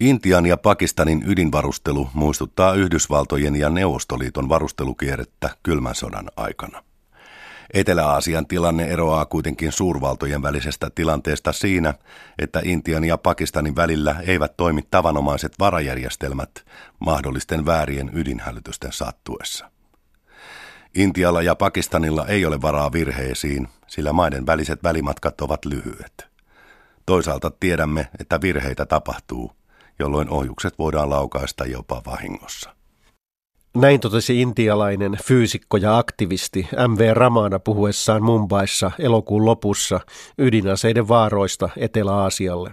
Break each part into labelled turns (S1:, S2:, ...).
S1: Intian ja Pakistanin ydinvarustelu muistuttaa Yhdysvaltojen ja Neuvostoliiton varustelukierrettä kylmän sodan aikana. Etelä-Aasian tilanne eroaa kuitenkin suurvaltojen välisestä tilanteesta siinä, että Intian ja Pakistanin välillä eivät toimi tavanomaiset varajärjestelmät mahdollisten väärien ydinhälytysten sattuessa. Intialla ja Pakistanilla ei ole varaa virheisiin, sillä maiden väliset välimatkat ovat lyhyet. Toisaalta tiedämme, että virheitä tapahtuu, jolloin ohjukset voidaan laukaista jopa vahingossa.
S2: Näin totesi intialainen fyysikko ja aktivisti M.V. Ramana puhuessaan Mumbaissa elokuun lopussa ydinaseiden vaaroista Etelä-Aasialle.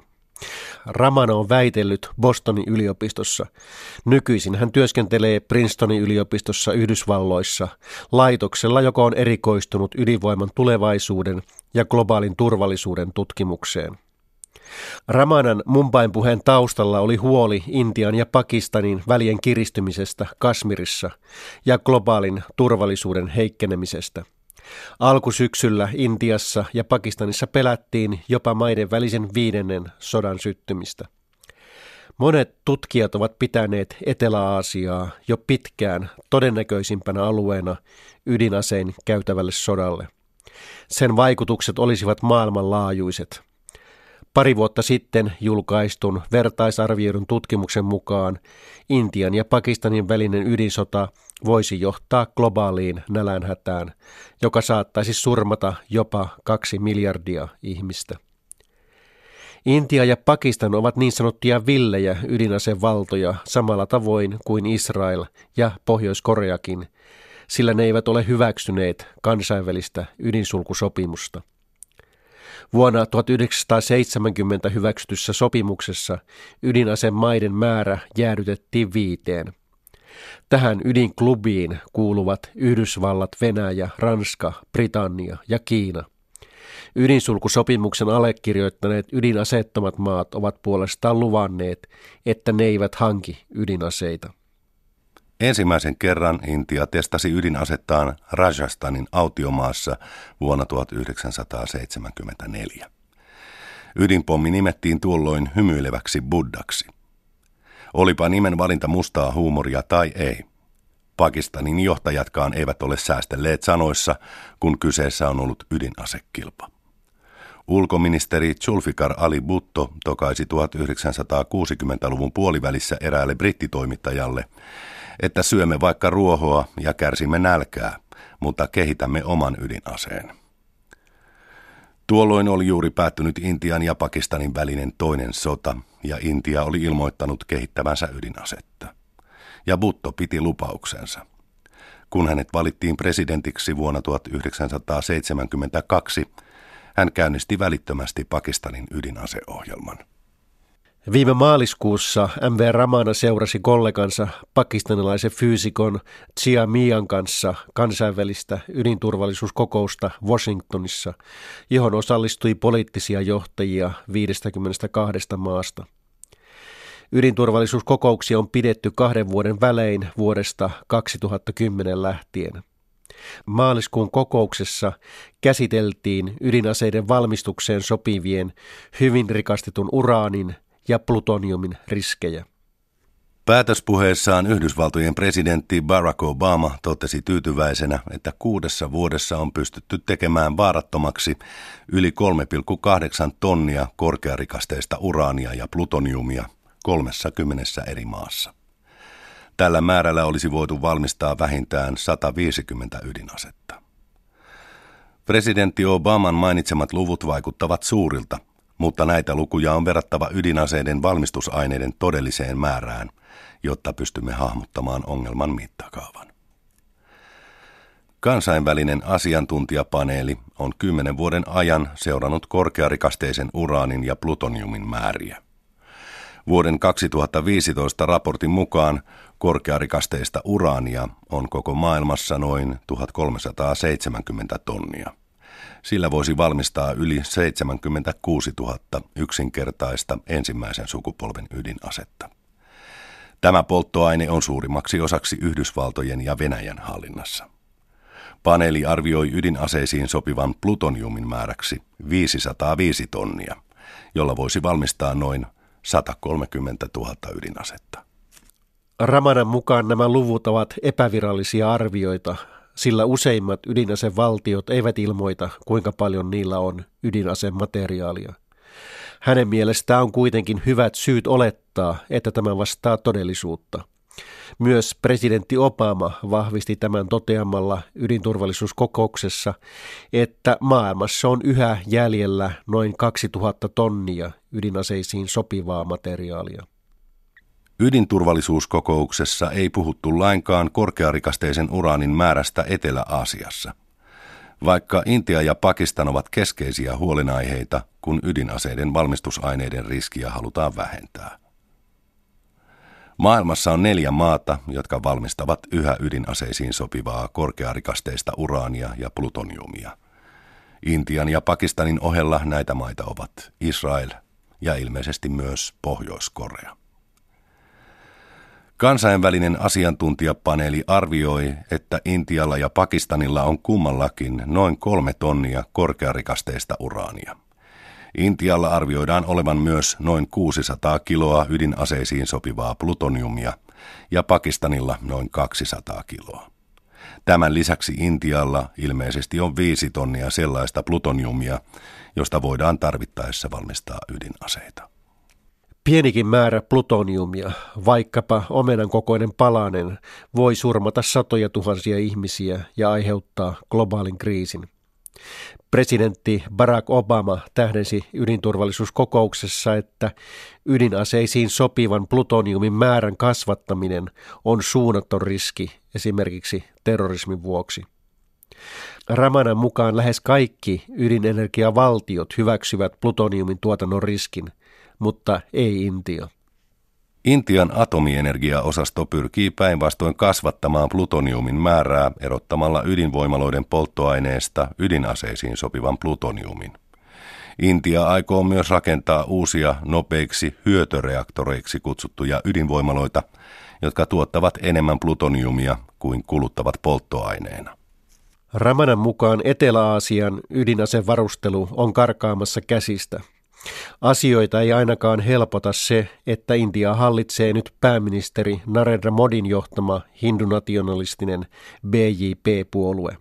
S2: Ramana on väitellyt Bostonin yliopistossa. Nykyisin hän työskentelee Princetonin yliopistossa Yhdysvalloissa, laitoksella, joka on erikoistunut ydinvoiman tulevaisuuden ja globaalin turvallisuuden tutkimukseen. Ramanan Mumbain puheen taustalla oli huoli Intian ja Pakistanin välien kiristymisestä Kasmirissa ja globaalin turvallisuuden heikkenemisestä. Alkusyksyllä Intiassa ja Pakistanissa pelättiin jopa maiden välisen viidennen sodan syttymistä. Monet tutkijat ovat pitäneet Etelä-Aasiaa jo pitkään todennäköisimpänä alueena ydinasein käytävälle sodalle. Sen vaikutukset olisivat maailmanlaajuiset – Pari vuotta sitten julkaistun vertaisarvioidun tutkimuksen mukaan Intian ja Pakistanin välinen ydinsota voisi johtaa globaaliin nälänhätään, joka saattaisi surmata jopa kaksi miljardia ihmistä. Intia ja Pakistan ovat niin sanottuja villejä ydinasevaltoja samalla tavoin kuin Israel ja Pohjois-Koreakin, sillä ne eivät ole hyväksyneet kansainvälistä ydinsulkusopimusta. Vuonna 1970 hyväksytyssä sopimuksessa ydinasemaiden määrä jäädytettiin viiteen. Tähän ydinklubiin kuuluvat Yhdysvallat, Venäjä, Ranska, Britannia ja Kiina. Ydinsulkusopimuksen allekirjoittaneet ydinaseettomat maat ovat puolestaan luvanneet, että ne eivät hanki ydinaseita.
S1: Ensimmäisen kerran Intia testasi ydinasettaan Rajasthanin autiomaassa vuonna 1974. Ydinpommi nimettiin tuolloin hymyileväksi buddhaksi. Olipa nimen valinta mustaa huumoria tai ei. Pakistanin johtajatkaan eivät ole säästelleet sanoissa, kun kyseessä on ollut ydinasekilpa. Ulkoministeri Zulfikar Ali Bhutto tokaisi 1960-luvun puolivälissä eräälle brittitoimittajalle, että syömme vaikka ruohoa ja kärsimme nälkää, mutta kehitämme oman ydinaseen. Tuolloin oli juuri päättynyt Intian ja Pakistanin välinen toinen sota, ja Intia oli ilmoittanut kehittävänsä ydinasetta. Ja Butto piti lupauksensa. Kun hänet valittiin presidentiksi vuonna 1972, hän käynnisti välittömästi Pakistanin ydinaseohjelman.
S2: Viime maaliskuussa MV Ramana seurasi kollegansa pakistanilaisen fyysikon Chia Mian kanssa kansainvälistä ydinturvallisuuskokousta Washingtonissa, johon osallistui poliittisia johtajia 52 maasta. Ydinturvallisuuskokouksia on pidetty kahden vuoden välein vuodesta 2010 lähtien. Maaliskuun kokouksessa käsiteltiin ydinaseiden valmistukseen sopivien hyvin rikastetun uraanin ja plutoniumin riskejä.
S1: Päätöspuheessaan Yhdysvaltojen presidentti Barack Obama totesi tyytyväisenä, että kuudessa vuodessa on pystytty tekemään vaarattomaksi yli 3,8 tonnia korkearikasteista uraania ja plutoniumia 30 eri maassa. Tällä määrällä olisi voitu valmistaa vähintään 150 ydinasetta. Presidentti Obaman mainitsemat luvut vaikuttavat suurilta, mutta näitä lukuja on verrattava ydinaseiden valmistusaineiden todelliseen määrään, jotta pystymme hahmottamaan ongelman mittakaavan. Kansainvälinen asiantuntijapaneeli on kymmenen vuoden ajan seurannut korkearikasteisen uraanin ja plutoniumin määriä. Vuoden 2015 raportin mukaan korkearikasteista uraania on koko maailmassa noin 1370 tonnia. Sillä voisi valmistaa yli 76 000 yksinkertaista ensimmäisen sukupolven ydinasetta. Tämä polttoaine on suurimmaksi osaksi Yhdysvaltojen ja Venäjän hallinnassa. Paneeli arvioi ydinaseisiin sopivan plutoniumin määräksi 505 tonnia, jolla voisi valmistaa noin 130 000 ydinasetta.
S2: Ramanan mukaan nämä luvut ovat epävirallisia arvioita, sillä useimmat ydinasevaltiot eivät ilmoita, kuinka paljon niillä on ydinasemateriaalia. Hänen mielestään on kuitenkin hyvät syyt olettaa, että tämä vastaa todellisuutta. Myös presidentti Obama vahvisti tämän toteamalla ydinturvallisuuskokouksessa, että maailmassa on yhä jäljellä noin 2000 tonnia ydinaseisiin sopivaa materiaalia.
S1: Ydinturvallisuuskokouksessa ei puhuttu lainkaan korkearikasteisen uraanin määrästä Etelä-Aasiassa. Vaikka Intia ja Pakistan ovat keskeisiä huolenaiheita, kun ydinaseiden valmistusaineiden riskiä halutaan vähentää. Maailmassa on neljä maata, jotka valmistavat yhä ydinaseisiin sopivaa korkearikasteista uraania ja plutoniumia. Intian ja Pakistanin ohella näitä maita ovat Israel ja ilmeisesti myös Pohjois-Korea. Kansainvälinen asiantuntijapaneeli arvioi, että Intialla ja Pakistanilla on kummallakin noin kolme tonnia korkearikasteista uraania. Intialla arvioidaan olevan myös noin 600 kiloa ydinaseisiin sopivaa plutoniumia ja Pakistanilla noin 200 kiloa. Tämän lisäksi Intialla ilmeisesti on viisi tonnia sellaista plutoniumia, josta voidaan tarvittaessa valmistaa ydinaseita.
S2: Pienikin määrä plutoniumia, vaikkapa omenan kokoinen palanen, voi surmata satoja tuhansia ihmisiä ja aiheuttaa globaalin kriisin. Presidentti Barack Obama tähdensi ydinturvallisuuskokouksessa, että ydinaseisiin sopivan plutoniumin määrän kasvattaminen on suunnaton riski esimerkiksi terrorismin vuoksi. Ramanan mukaan lähes kaikki ydinenergiavaltiot hyväksyvät plutoniumin tuotannon riskin – mutta ei Intia.
S1: Intian atomienergiaosasto pyrkii päinvastoin kasvattamaan plutoniumin määrää erottamalla ydinvoimaloiden polttoaineesta ydinaseisiin sopivan plutoniumin. Intia aikoo myös rakentaa uusia nopeiksi hyötöreaktoreiksi kutsuttuja ydinvoimaloita, jotka tuottavat enemmän plutoniumia kuin kuluttavat polttoaineena.
S2: Ramanan mukaan Etelä-Aasian ydinasevarustelu on karkaamassa käsistä – Asioita ei ainakaan helpota se, että Intia hallitsee nyt pääministeri Narendra Modin johtama hindunationalistinen BJP-puolue.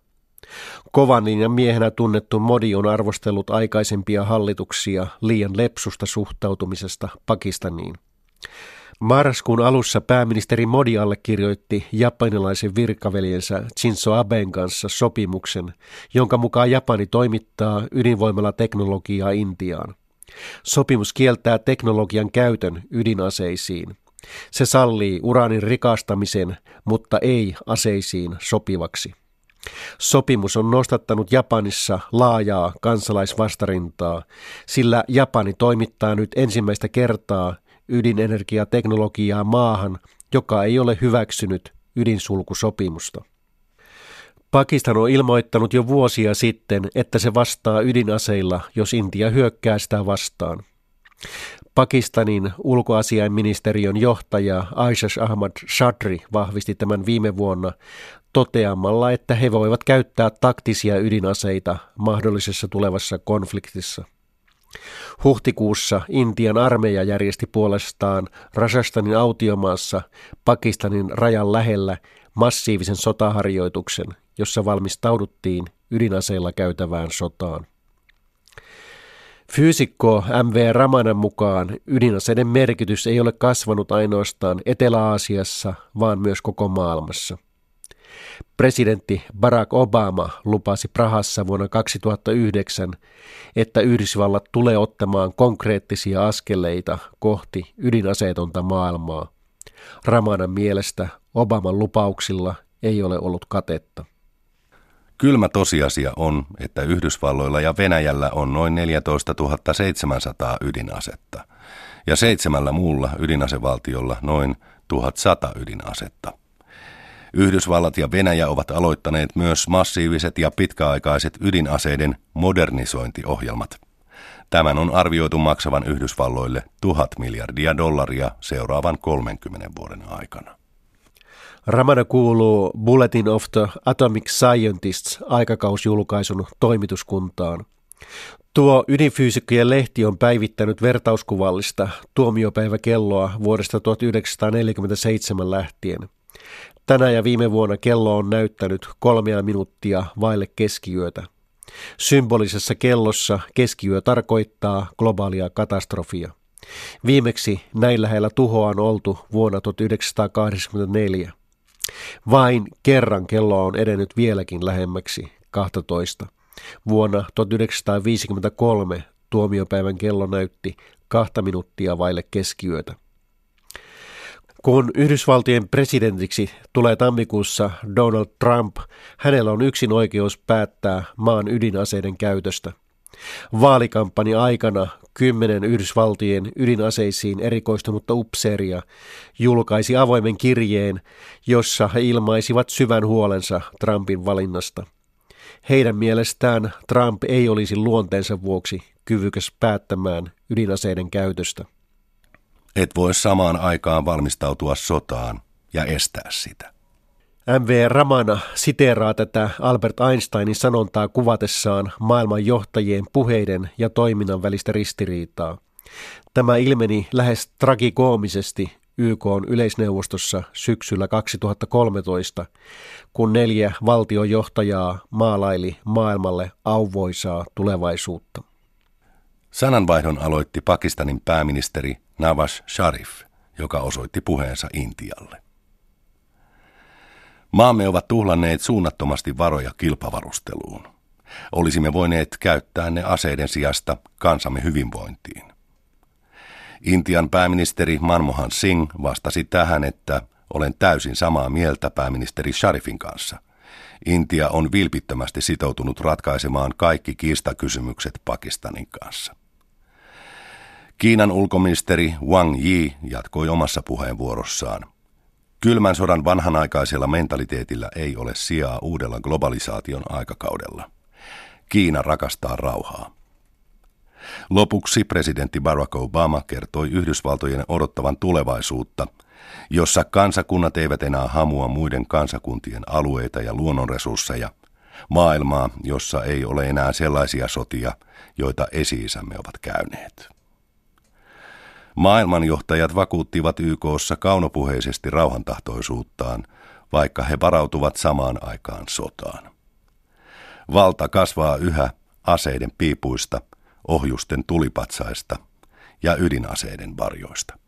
S2: Kovan linjan miehenä tunnettu Modi on arvostellut aikaisempia hallituksia liian lepsusta suhtautumisesta Pakistaniin. Marraskuun alussa pääministeri Modi allekirjoitti japanilaisen virkaveljensä Shinzo Aben kanssa sopimuksen, jonka mukaan Japani toimittaa ydinvoimalla teknologiaa Intiaan. Sopimus kieltää teknologian käytön ydinaseisiin. Se sallii uraanin rikastamisen, mutta ei aseisiin sopivaksi. Sopimus on nostattanut Japanissa laajaa kansalaisvastarintaa, sillä Japani toimittaa nyt ensimmäistä kertaa ydinenergiateknologiaa maahan, joka ei ole hyväksynyt ydinsulkusopimusta. Pakistan on ilmoittanut jo vuosia sitten, että se vastaa ydinaseilla, jos Intia hyökkää sitä vastaan. Pakistanin ulkoasiainministeriön johtaja Aishash Ahmad Shadri vahvisti tämän viime vuonna toteamalla, että he voivat käyttää taktisia ydinaseita mahdollisessa tulevassa konfliktissa. Huhtikuussa Intian armeija järjesti puolestaan Rajasthanin autiomaassa Pakistanin rajan lähellä massiivisen sotaharjoituksen, jossa valmistauduttiin ydinaseilla käytävään sotaan. Fyysikko M.V. Ramanan mukaan ydinaseiden merkitys ei ole kasvanut ainoastaan Etelä-Aasiassa, vaan myös koko maailmassa. Presidentti Barack Obama lupasi Prahassa vuonna 2009, että Yhdysvallat tulee ottamaan konkreettisia askeleita kohti ydinaseetonta maailmaa. Ramanan mielestä Obaman lupauksilla ei ole ollut katetta.
S1: Kylmä tosiasia on, että Yhdysvalloilla ja Venäjällä on noin 14 700 ydinasetta ja seitsemällä muulla ydinasevaltiolla noin 1100 ydinasetta. Yhdysvallat ja Venäjä ovat aloittaneet myös massiiviset ja pitkäaikaiset ydinaseiden modernisointiohjelmat. Tämän on arvioitu maksavan Yhdysvalloille tuhat miljardia dollaria seuraavan 30 vuoden aikana.
S2: Ramana kuuluu Bulletin of the Atomic Scientists aikakausjulkaisun toimituskuntaan. Tuo ydinfyysikkojen lehti on päivittänyt vertauskuvallista tuomiopäiväkelloa vuodesta 1947 lähtien. Tänä ja viime vuonna kello on näyttänyt kolmea minuuttia vaille keskiyötä. Symbolisessa kellossa keskiyö tarkoittaa globaalia katastrofia. Viimeksi näin lähellä tuhoa on oltu vuonna 1984. Vain kerran kello on edennyt vieläkin lähemmäksi 12. Vuonna 1953 tuomiopäivän kello näytti kahta minuuttia vaille keskiyötä. Kun Yhdysvaltojen presidentiksi tulee tammikuussa Donald Trump, hänellä on yksin oikeus päättää maan ydinaseiden käytöstä. Vaalikampanja aikana kymmenen Yhdysvaltojen ydinaseisiin erikoistunutta upseeria julkaisi avoimen kirjeen, jossa he ilmaisivat syvän huolensa Trumpin valinnasta. Heidän mielestään Trump ei olisi luonteensa vuoksi kyvykäs päättämään ydinaseiden käytöstä.
S1: Et voi samaan aikaan valmistautua sotaan ja estää sitä.
S2: M.V. Ramana siteeraa tätä Albert Einsteinin sanontaa kuvatessaan maailman johtajien puheiden ja toiminnan välistä ristiriitaa. Tämä ilmeni lähes tragikoomisesti YK on yleisneuvostossa syksyllä 2013, kun neljä valtiojohtajaa maalaili maailmalle auvoisaa tulevaisuutta.
S1: Sananvaihdon aloitti Pakistanin pääministeri Nawaz Sharif, joka osoitti puheensa Intialle. Maamme ovat tuhlanneet suunnattomasti varoja kilpavarusteluun. Olisimme voineet käyttää ne aseiden sijasta kansamme hyvinvointiin. Intian pääministeri Manmohan Singh vastasi tähän, että olen täysin samaa mieltä pääministeri Sharifin kanssa. Intia on vilpittömästi sitoutunut ratkaisemaan kaikki kiistakysymykset Pakistanin kanssa. Kiinan ulkoministeri Wang Yi jatkoi omassa puheenvuorossaan. Kylmän sodan vanhanaikaisella mentaliteetillä ei ole sijaa uudella globalisaation aikakaudella. Kiina rakastaa rauhaa. Lopuksi presidentti Barack Obama kertoi Yhdysvaltojen odottavan tulevaisuutta, jossa kansakunnat eivät enää hamua muiden kansakuntien alueita ja luonnonresursseja, maailmaa, jossa ei ole enää sellaisia sotia, joita esi-isämme ovat käyneet. Maailmanjohtajat vakuuttivat YKssa kaunopuheisesti rauhantahtoisuuttaan, vaikka he varautuvat samaan aikaan sotaan. Valta kasvaa yhä aseiden piipuista, ohjusten tulipatsaista ja ydinaseiden varjoista.